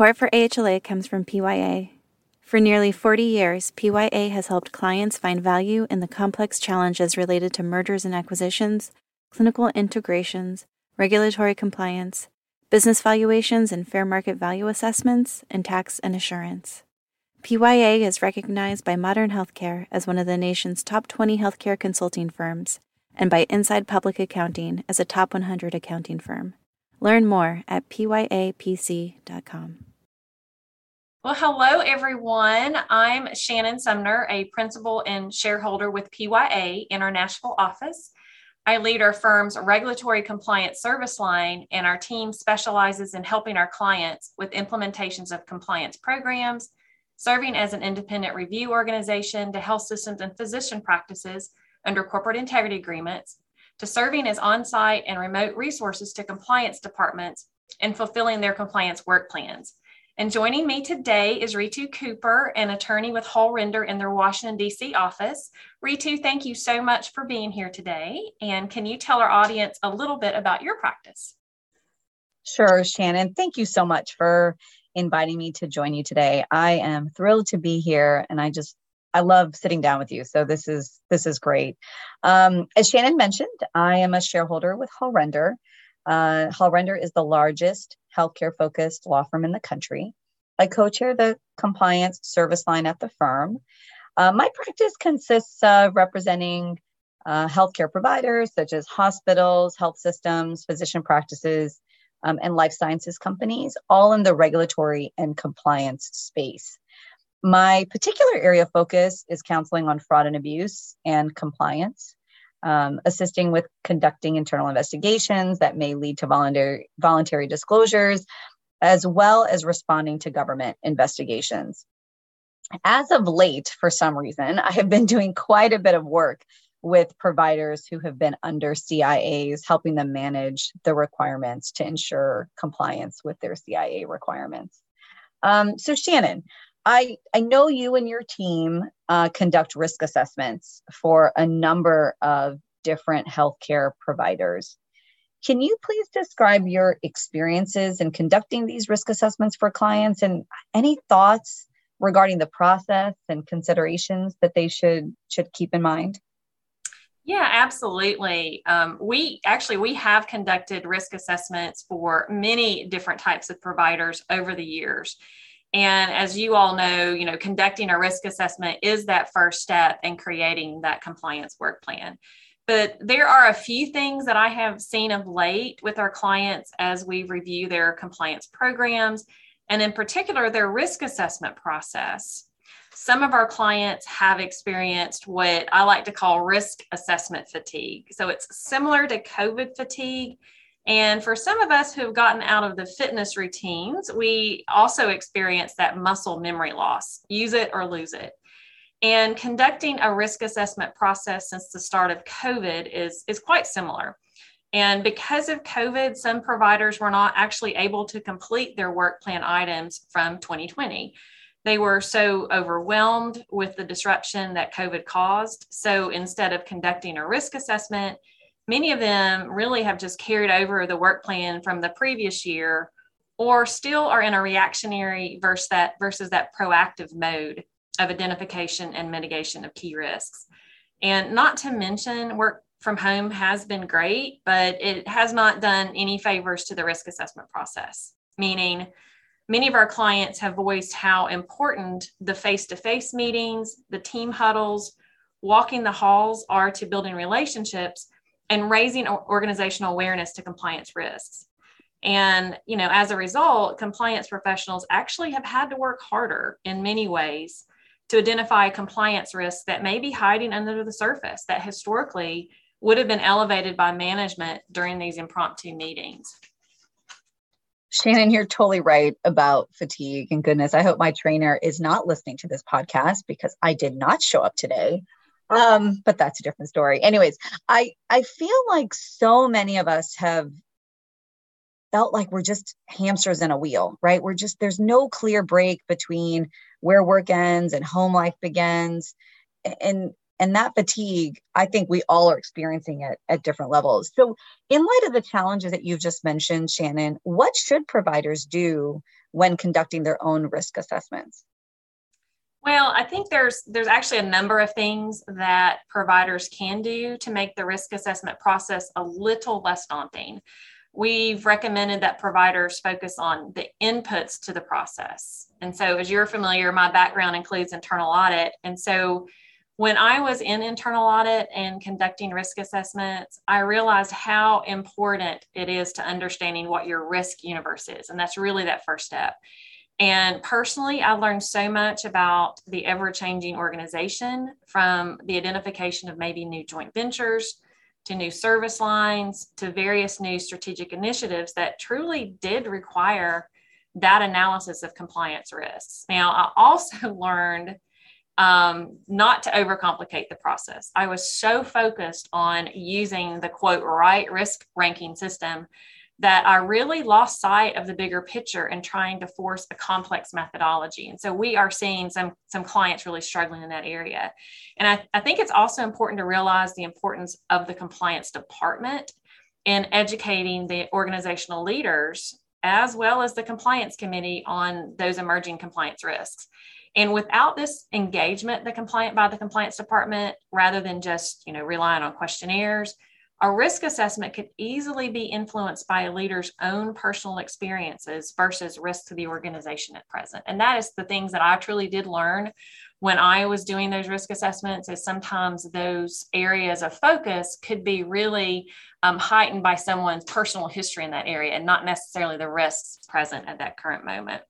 Support for AHLA comes from PYA. For nearly 40 years, PYA has helped clients find value in the complex challenges related to mergers and acquisitions, clinical integrations, regulatory compliance, business valuations and fair market value assessments, and tax and assurance. PYA is recognized by Modern Healthcare as one of the nation's top 20 healthcare consulting firms and by Inside Public Accounting as a top 100 accounting firm. Learn more at pyapc.com. Well, hello, everyone. I'm Shannon Sumner, a principal and shareholder with PYA in our Nashville office. I lead our firm's regulatory compliance service line, and our team specializes in helping our clients with implementations of compliance programs, serving as an independent review organization to health systems and physician practices under corporate integrity agreements, to serving as on site and remote resources to compliance departments and fulfilling their compliance work plans. And joining me today is Ritu Cooper, an attorney with Hall Render in their Washington, D.C. office. Ritu, thank you so much for being here today. And can you tell our audience a little bit about your practice? Sure, Shannon. Thank you so much for inviting me to join you today. I am thrilled to be here and I just I love sitting down with you. So this is this is great. Um, as Shannon mentioned, I am a shareholder with Hall Render. Uh, Hall Render is the largest healthcare focused law firm in the country. I co chair the compliance service line at the firm. Uh, my practice consists of representing uh, healthcare providers such as hospitals, health systems, physician practices, um, and life sciences companies, all in the regulatory and compliance space. My particular area of focus is counseling on fraud and abuse and compliance, um, assisting with conducting internal investigations that may lead to voluntary, voluntary disclosures, as well as responding to government investigations. As of late, for some reason, I have been doing quite a bit of work with providers who have been under CIAs, helping them manage the requirements to ensure compliance with their CIA requirements. Um, so, Shannon, I, I know you and your team uh, conduct risk assessments for a number of different healthcare providers. Can you please describe your experiences in conducting these risk assessments for clients and any thoughts regarding the process and considerations that they should should keep in mind? Yeah, absolutely. Um, we actually we have conducted risk assessments for many different types of providers over the years. And as you all know, you know, conducting a risk assessment is that first step in creating that compliance work plan. But there are a few things that I have seen of late with our clients as we review their compliance programs, and in particular, their risk assessment process. Some of our clients have experienced what I like to call risk assessment fatigue. So it's similar to COVID fatigue and for some of us who have gotten out of the fitness routines, we also experience that muscle memory loss use it or lose it. And conducting a risk assessment process since the start of COVID is, is quite similar. And because of COVID, some providers were not actually able to complete their work plan items from 2020. They were so overwhelmed with the disruption that COVID caused. So instead of conducting a risk assessment, many of them really have just carried over the work plan from the previous year or still are in a reactionary versus that versus that proactive mode of identification and mitigation of key risks. And not to mention work from home has been great, but it has not done any favors to the risk assessment process, meaning many of our clients have voiced how important the face-to-face meetings, the team huddles, walking the halls are to building relationships and raising organizational awareness to compliance risks. And, you know, as a result, compliance professionals actually have had to work harder in many ways to identify compliance risks that may be hiding under the surface that historically would have been elevated by management during these impromptu meetings. Shannon, you're totally right about fatigue. And goodness, I hope my trainer is not listening to this podcast because I did not show up today um but that's a different story. Anyways i i feel like so many of us have felt like we're just hamsters in a wheel right? We're just there's no clear break between where work ends and home life begins. And and that fatigue i think we all are experiencing it at different levels. So in light of the challenges that you've just mentioned shannon what should providers do when conducting their own risk assessments? Well, I think there's there's actually a number of things that providers can do to make the risk assessment process a little less daunting. We've recommended that providers focus on the inputs to the process. And so as you're familiar, my background includes internal audit. And so when I was in internal audit and conducting risk assessments, I realized how important it is to understanding what your risk universe is. And that's really that first step. And personally, I learned so much about the ever changing organization from the identification of maybe new joint ventures to new service lines to various new strategic initiatives that truly did require that analysis of compliance risks. Now, I also learned um, not to overcomplicate the process. I was so focused on using the quote right risk ranking system that I really lost sight of the bigger picture and trying to force a complex methodology. And so we are seeing some, some clients really struggling in that area. And I, I think it's also important to realize the importance of the compliance department in educating the organizational leaders as well as the compliance committee on those emerging compliance risks. And without this engagement, the compliant by the compliance department, rather than just you know relying on questionnaires, a risk assessment could easily be influenced by a leader's own personal experiences versus risk to the organization at present. And that is the things that I truly did learn when I was doing those risk assessments is sometimes those areas of focus could be really um, heightened by someone's personal history in that area and not necessarily the risks present at that current moment.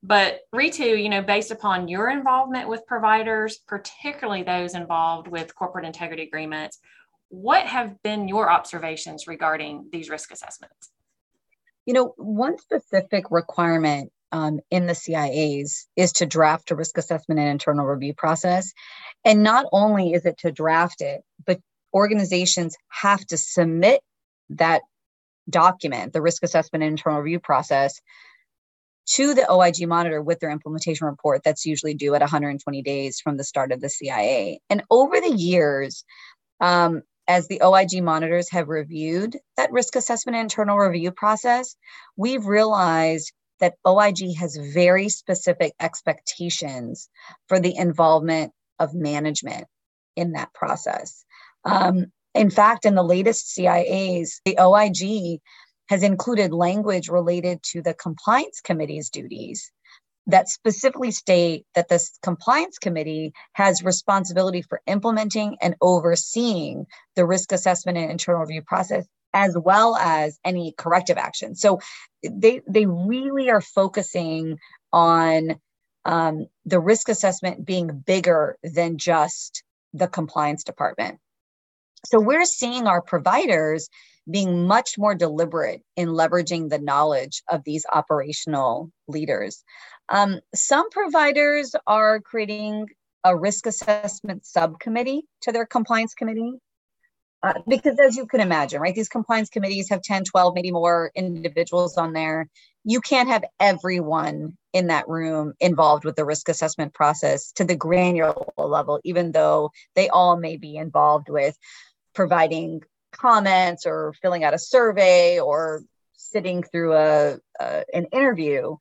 But Ritu, you know, based upon your involvement with providers, particularly those involved with corporate integrity agreements, what have been your observations regarding these risk assessments? You know, one specific requirement um, in the CIAs is to draft a risk assessment and internal review process. And not only is it to draft it, but organizations have to submit that document, the risk assessment and internal review process, to the OIG monitor with their implementation report that's usually due at 120 days from the start of the CIA. And over the years, um, as the OIG monitors have reviewed that risk assessment internal review process, we've realized that OIG has very specific expectations for the involvement of management in that process. Um, in fact, in the latest CIAs, the OIG has included language related to the compliance committee's duties that specifically state that this compliance committee has responsibility for implementing and overseeing the risk assessment and internal review process as well as any corrective action. So they they really are focusing on um, the risk assessment being bigger than just the compliance department. So we're seeing our providers being much more deliberate in leveraging the knowledge of these operational leaders. Um, some providers are creating a risk assessment subcommittee to their compliance committee. Uh, because as you can imagine, right, these compliance committees have 10, 12, maybe more individuals on there. You can't have everyone in that room involved with the risk assessment process to the granular level, even though they all may be involved with providing comments or filling out a survey or sitting through a, a an interview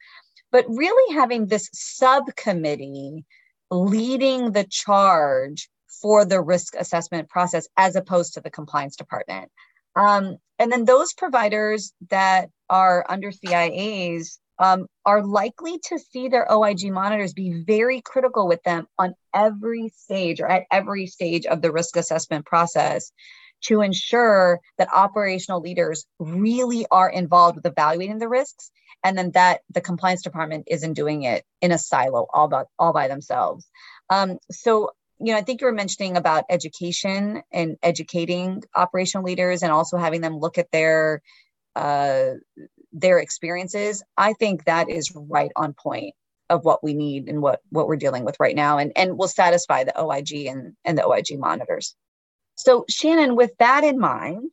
but really having this subcommittee leading the charge for the risk assessment process as opposed to the compliance department. Um, and then those providers that are under cias um, are likely to see their oig monitors be very critical with them on every stage or at every stage of the risk assessment process to ensure that operational leaders really are involved with evaluating the risks and then that the compliance department isn't doing it in a silo all by, all by themselves. Um, so you know i think you were mentioning about education and educating operational leaders and also having them look at their uh, their experiences. I think that is right on point of what we need and what what we're dealing with right now. And and will satisfy the oig and and the oig monitors so, Shannon, with that in mind,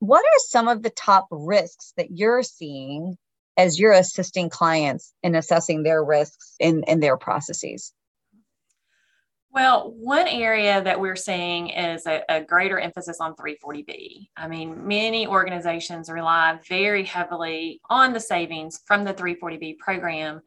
what are some of the top risks that you're seeing as you're assisting clients in assessing their risks in, in their processes? Well, one area that we're seeing is a, a, greater emphasis on 340B. I mean, many organizations rely very heavily on the savings from the 340B program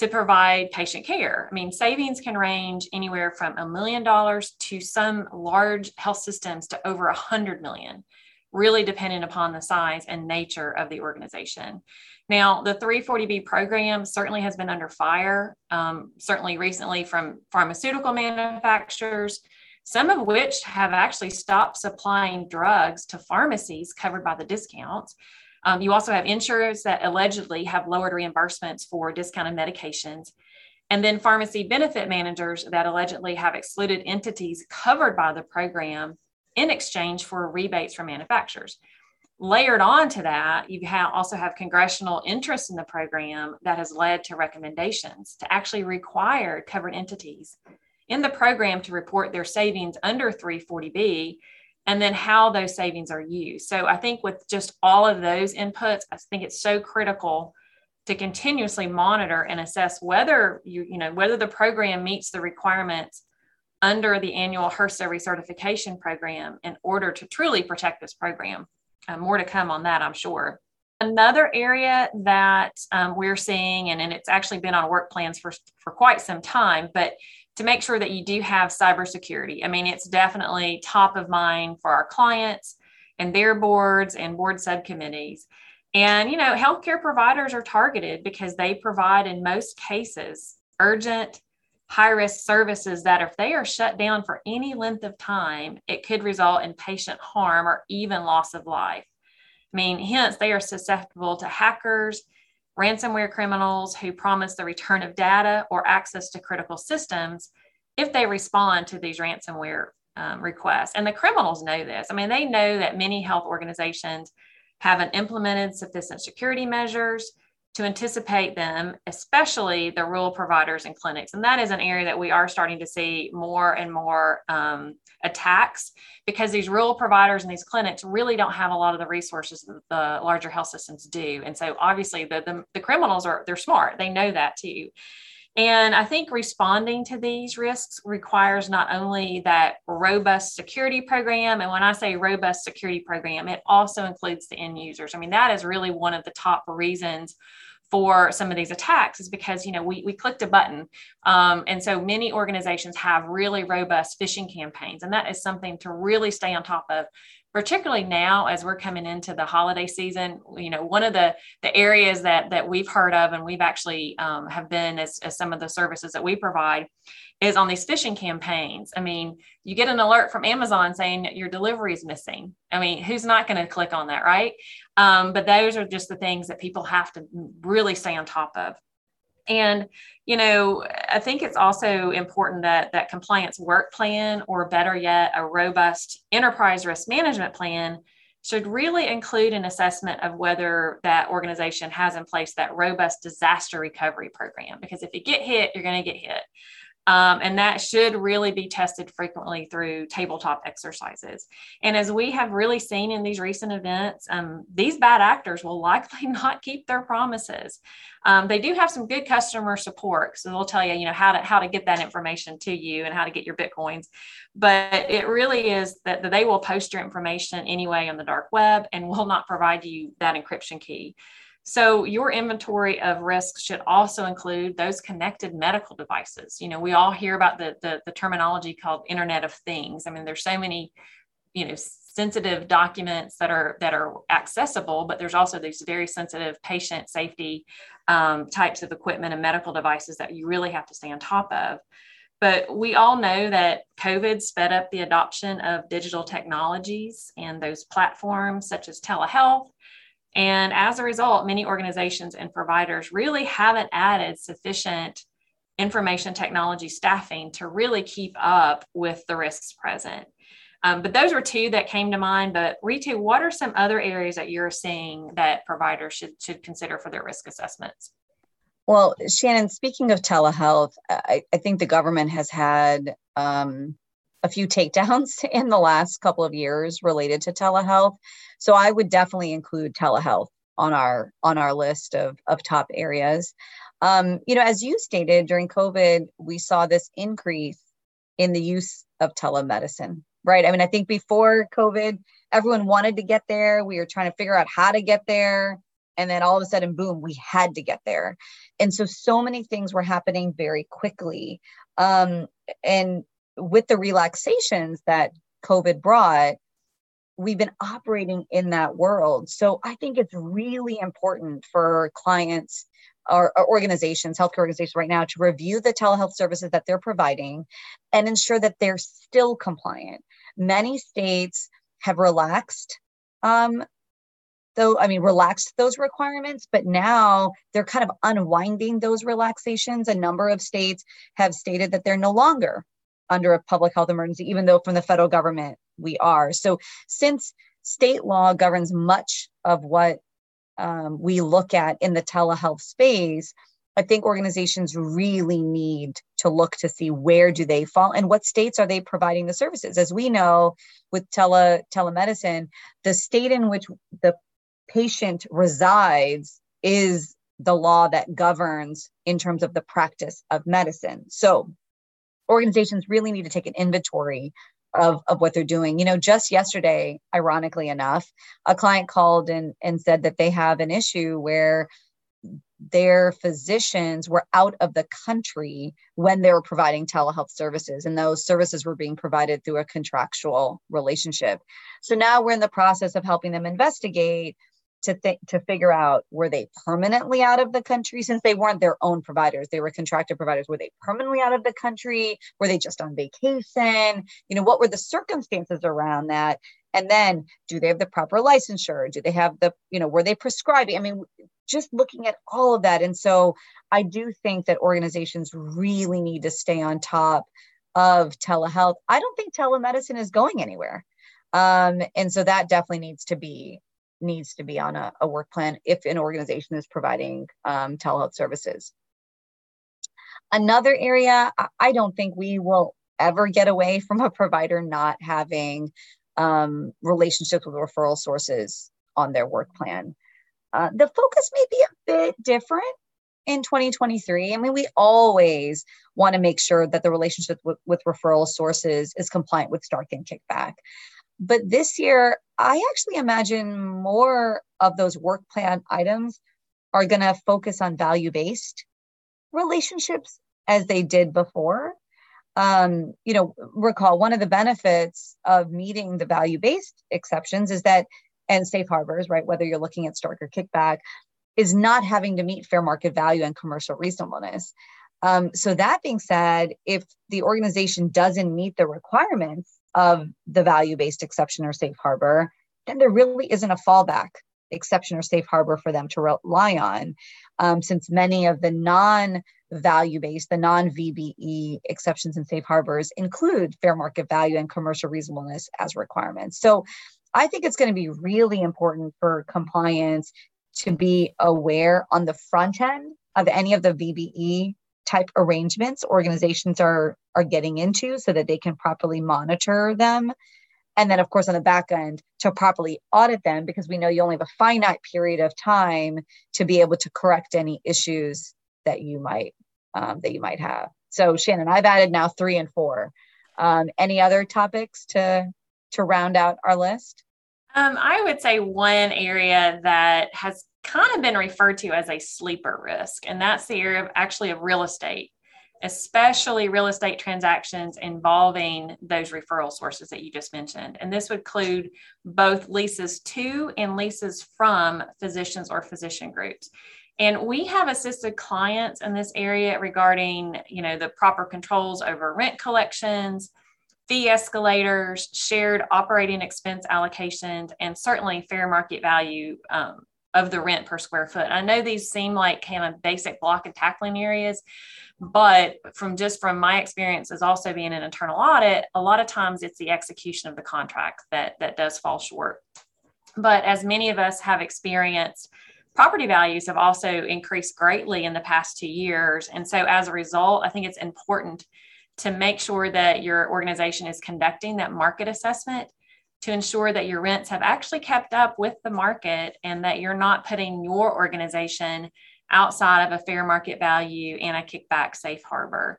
to provide patient care. I mean, savings can range anywhere from a million dollars to some large health systems to over a hundred million, really depending upon the size and nature of the organization. Now, the 340B program certainly has been under fire, um, certainly recently from pharmaceutical manufacturers, some of which have actually stopped supplying drugs to pharmacies covered by the discounts. Um, you also have insurers that allegedly have lowered reimbursements for discounted medications. And then pharmacy benefit managers that allegedly have excluded entities covered by the program in exchange for rebates from manufacturers layered on to that, you have also have congressional interest in the program that has led to recommendations to actually require covered entities in the program to report their savings under 340B and then how those savings are used. So I think with just all of those inputs, I think it's so critical to continuously monitor and assess whether you, you know, whether the program meets the requirements under the annual HRSA recertification program in order to truly protect this program. Uh, more to come on that, I'm sure. Another area that um, we're seeing, and, and it's actually been on work plans for, for quite some time, but to make sure that you do have cybersecurity. I mean, it's definitely top of mind for our clients and their boards and board subcommittees. And, you know, healthcare providers are targeted because they provide, in most cases, urgent, high risk services that if they are shut down for any length of time, it could result in patient harm or even loss of life. I mean, hence, they are susceptible to hackers, ransomware criminals who promise the return of data or access to critical systems if they respond to these ransomware um, requests. And the criminals know this. I mean, they know that many health organizations haven't implemented sufficient security measures to anticipate them, especially the rural providers and clinics. And that is an area that we are starting to see more and more um, attacks because these rural providers and these clinics really don't have a lot of the resources that the larger health systems do. And so obviously the, the, the criminals are, they're smart. They know that too. And I think responding to these risks requires not only that robust security program, and when I say robust security program, it also includes the end users. I mean, that is really one of the top reasons for some of these attacks is because you know we, we clicked a button um, and so many organizations have really robust phishing campaigns and that is something to really stay on top of particularly now as we're coming into the holiday season you know one of the the areas that that we've heard of and we've actually um, have been as, as some of the services that we provide is on these phishing campaigns. I mean you get an alert from amazon saying your delivery is missing. I mean who's not going to click on that right? Um, but those are just the things that people have to really stay on top of and you know i think it's also important that that compliance work plan or better yet a robust enterprise risk management plan should really include an assessment of whether that organization has in place that robust disaster recovery program. Because if you get hit you're going to get hit um, and that should really be tested frequently through tabletop exercises. And as we have really seen in these recent events, um, these bad actors will likely not keep their promises. Um, they do have some good customer support, so they'll tell you, you know, how to how to get that information to you and how to get your bitcoins. But it really is that, that they will post your information anyway on the dark web and will not provide you that encryption key. So your inventory of risks should also include those connected medical devices. You know, we all hear about the, the, the terminology called Internet of Things. I mean, there's so many, you know, sensitive documents that are that are accessible, but there's also these very sensitive patient safety um, types of equipment and medical devices that you really have to stay on top of. But we all know that COVID sped up the adoption of digital technologies and those platforms such as telehealth and as a result, many organizations and providers really haven't added sufficient information technology staffing to really keep up with the risks present. Um, but those were two that came to mind. But Ritu, what are some other areas that you're seeing that providers should, should consider for their risk assessments? Well, Shannon, speaking of telehealth, I, I think the government has had um, a few takedowns in the last couple of years related to telehealth. So I would definitely include telehealth on our on our list of, of top areas. Um, you know, as you stated during COVID, we saw this increase in the use of telemedicine, right? I mean, I think before COVID, everyone wanted to get there. We were trying to figure out how to get there. And then all of a sudden, boom, we had to get there. And so, so many things were happening very quickly. Um, and with the relaxations that COVID brought, we've been operating in that world. So I think it's really important for clients or, or, organizations, healthcare organizations right now, to review the telehealth services that they're providing and ensure that they're still compliant. Many states have relaxed um, though i mean relaxed those requirements but now they're kind of unwinding those relaxations a number of states have stated that they're no longer under a public health emergency, even though from the federal government we are. So, since state law governs much of what um, we look at in the telehealth space, I think organizations really need to look to see where do they fall and what states are they providing the services. As we know with tele telemedicine, the state in which the patient resides is the law that governs in terms of the practice of medicine. So organizations really need to take an inventory of, of what they're doing. You know, just yesterday, ironically enough, a client called and, and said that they have an issue where their physicians were out of the country when they were providing telehealth services, and those services were being provided through a contractual relationship. So now we're in the process of helping them investigate to think to figure out were they permanently out of the country? Since they weren't their own providers they were contracted providers were they permanently out of the country? Were they just on vacation? You know what were the circumstances around that? And then do they have the proper licensure? Do they have the you know were they prescribing? I mean just looking at all of that. And so i do think that organizations really need to stay on top of telehealth. I don't think telemedicine is going anywhere. Um, and so that definitely needs to be needs to be on a, a work plan if an organization is providing um, telehealth services. Another area, I don't think we will ever get away from a provider not having um, relationships with referral sources on their work plan. Uh, the focus may be a bit different in 2023. I mean, we always want to make sure that the relationship with, with referral sources is compliant with Stark and Kickback. But this year, I actually imagine more of those work plan items are going to focus on value based relationships as they did before. Um, you know, recall one of the benefits of meeting the value based exceptions is that, and safe harbors, right? Whether you're looking at Stark or kickback, is not having to meet fair market value and commercial reasonableness. Um, so, that being said, if the organization doesn't meet the requirements of the value based exception or safe harbor, then there really isn't a fallback exception or safe harbor for them to rely on, um, since many of the non value based, the non VBE exceptions and safe harbors include fair market value and commercial reasonableness as requirements. So I think it's going to be really important for compliance to be aware on the front end of any of the VBE type arrangements organizations are are getting into so that they can properly monitor them. And then of course on the back end to properly audit them because we know you only have a finite period of time to be able to correct any issues that you might um, that you might have. So shannon i've added now three and four. Um, any other topics to to round out our list? Um, i would say one area that has kind of been referred to as a sleeper risk, and that's the area of actually of real estate, especially real estate transactions involving those referral sources that you just mentioned. And this would include both leases to and leases from physicians or physician groups. And we have assisted clients in this area regarding, you know, the proper controls over rent collections, fee escalators, shared operating expense allocations, and certainly fair market value um, of the rent per square foot. I know these seem like kind of basic block and tackling areas, but from just from my experience as also being an internal audit, a lot of times it's the execution of the contract that that does fall short. But as many of us have experienced, property values have also increased greatly in the past two years. And so as a result, I think it's important to make sure that your organization is conducting that market assessment to ensure that your rents have actually kept up with the market and that you're not putting your organization outside of a fair market value and a kickback safe harbor.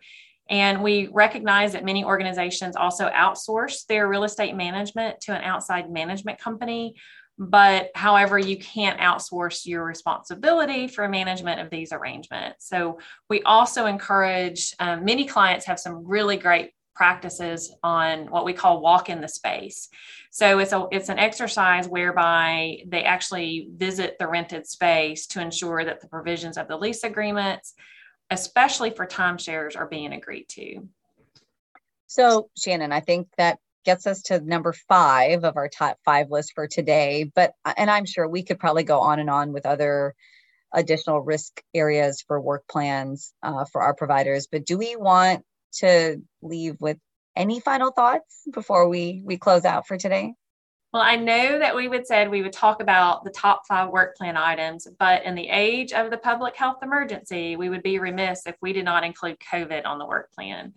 And we recognize that many organizations also outsource their real estate management to an outside management company. But however, you can't outsource your responsibility for management of these arrangements. So we also encourage um, many clients have some really great practices on what we call walk in the space. So it's a it's an exercise whereby they actually visit the rented space to ensure that the provisions of the lease agreements, especially for timeshares, are being agreed to. So Shannon, I think that gets us to number five of our top five list for today. But and I'm sure we could probably go on and on with other additional risk areas for work plans uh, for our providers. But do we want to leave with any final thoughts before we we close out for today? Well, I know that we would said we would talk about the top five work plan items, but in the age of the public health emergency, we would be remiss if we did not include COVID on the work plan.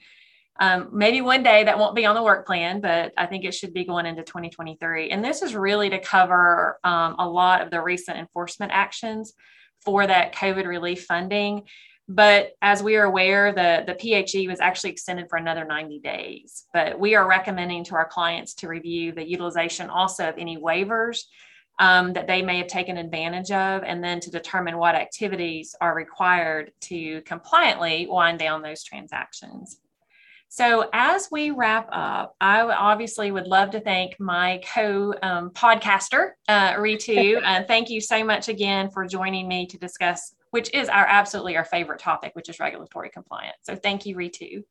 Um, maybe one day that won't be on the work plan, but I think it should be going into 2023. And this is really to cover um, a lot of the recent enforcement actions for that COVID relief funding. But as we are aware, the, the PHE was actually extended for another 90 days. But we are recommending to our clients to review the utilization also of any waivers um, that they may have taken advantage of, and then to determine what activities are required to compliantly wind down those transactions. So, as we wrap up, I obviously would love to thank my co um, podcaster, uh, Ritu. and thank you so much again for joining me to discuss which is our absolutely our favorite topic, which is regulatory compliance. So thank you, Ritu.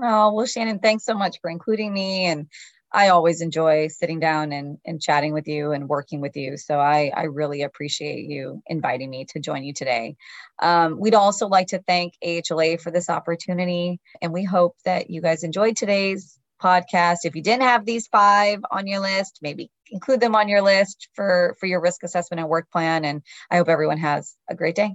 Oh, well, Shannon, thanks so much for including me. And I always enjoy sitting down and, and chatting with you and working with you. So I, I really appreciate you inviting me to join you today. Um, we'd also like to thank AHLA for this opportunity. And we hope that you guys enjoyed today's podcast. If you didn't have these five on your list, maybe include them on your list for, for your risk assessment and work plan. And I hope everyone has a great day.